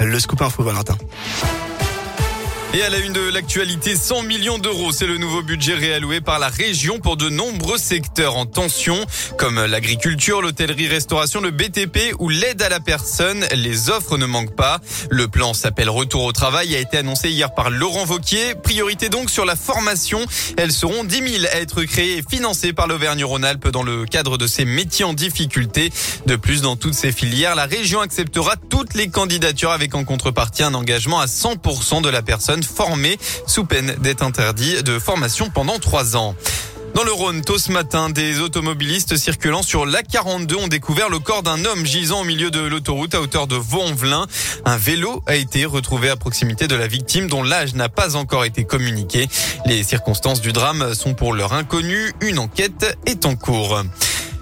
le scoop info Valentin. Et à la une de l'actualité, 100 millions d'euros, c'est le nouveau budget réalloué par la région pour de nombreux secteurs en tension, comme l'agriculture, l'hôtellerie-restauration, le BTP ou l'aide à la personne. Les offres ne manquent pas. Le plan s'appelle Retour au travail, a été annoncé hier par Laurent Vauquier. Priorité donc sur la formation. Elles seront 10 000 à être créées et financées par l'Auvergne-Rhône-Alpes dans le cadre de ces métiers en difficulté. De plus, dans toutes ces filières, la région acceptera toutes les candidatures avec en contrepartie un engagement à 100% de la personne formés sous peine d'être interdit de formation pendant trois ans. Dans le Rhône, tôt ce matin, des automobilistes circulant sur l'A42 ont découvert le corps d'un homme gisant au milieu de l'autoroute à hauteur de Vaux-en-Velin. Un vélo a été retrouvé à proximité de la victime dont l'âge n'a pas encore été communiqué. Les circonstances du drame sont pour l'heure inconnues. Une enquête est en cours.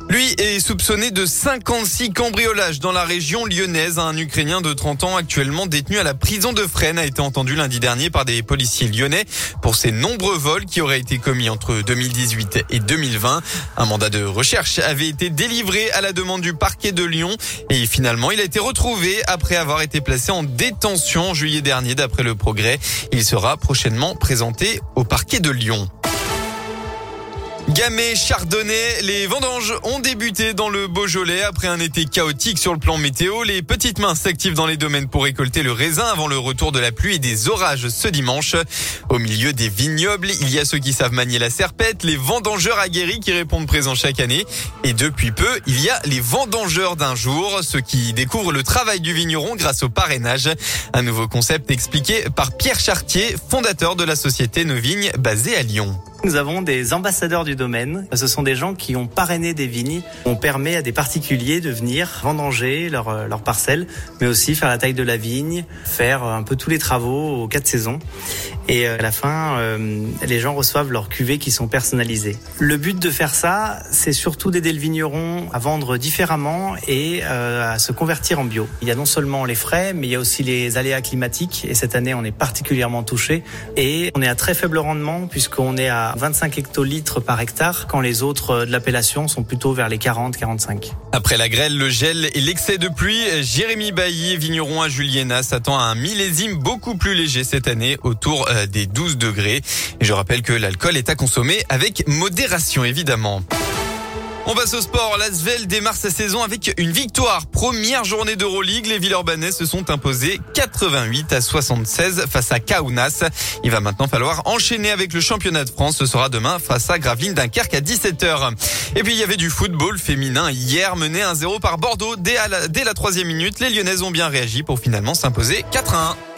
Lui est soupçonné de 56 cambriolages dans la région lyonnaise. Un Ukrainien de 30 ans actuellement détenu à la prison de Fresnes a été entendu lundi dernier par des policiers lyonnais pour ses nombreux vols qui auraient été commis entre 2018 et 2020. Un mandat de recherche avait été délivré à la demande du parquet de Lyon et finalement il a été retrouvé après avoir été placé en détention en juillet dernier d'après le progrès. Il sera prochainement présenté au parquet de Lyon. Gamay, Chardonnay, les vendanges ont débuté dans le Beaujolais après un été chaotique sur le plan météo. Les petites mains s'activent dans les domaines pour récolter le raisin avant le retour de la pluie et des orages ce dimanche. Au milieu des vignobles, il y a ceux qui savent manier la serpette, les vendangeurs aguerris qui répondent présents chaque année. Et depuis peu, il y a les vendangeurs d'un jour, ceux qui découvrent le travail du vigneron grâce au parrainage. Un nouveau concept expliqué par Pierre Chartier, fondateur de la société Novigne basée à Lyon. Nous avons des ambassadeurs du domaine. Ce sont des gens qui ont parrainé des vignes. On permet à des particuliers de venir vendanger leur, euh, leur parcelle, mais aussi faire la taille de la vigne, faire un peu tous les travaux aux quatre saisons. Et euh, à la fin, euh, les gens reçoivent leurs cuvées qui sont personnalisées. Le but de faire ça, c'est surtout d'aider le vigneron à vendre différemment et à se convertir en bio. Il y a non seulement les frais, mais il y a aussi les aléas climatiques. Et cette année, on est particulièrement touché. Et on est à très faible rendement puisqu'on est à 25 hectolitres par hectare quand les autres euh, de l'appellation sont plutôt vers les 40-45. Après la grêle, le gel et l'excès de pluie, Jérémy Bailly, vigneron à Juliena, s'attend à un millésime beaucoup plus léger cette année, autour euh, des 12 degrés. Et je rappelle que l'alcool est à consommer avec modération évidemment. On passe au sport. L'Asvel démarre sa saison avec une victoire. Première journée d'Euroleague. Les Villeurbanais se sont imposés 88 à 76 face à Kaunas. Il va maintenant falloir enchaîner avec le championnat de France. Ce sera demain face à Gravelines Dunkerque à 17h. Et puis il y avait du football féminin hier mené 1-0 par Bordeaux dès, la, troisième minute. Les Lyonnaises ont bien réagi pour finalement s'imposer 4-1.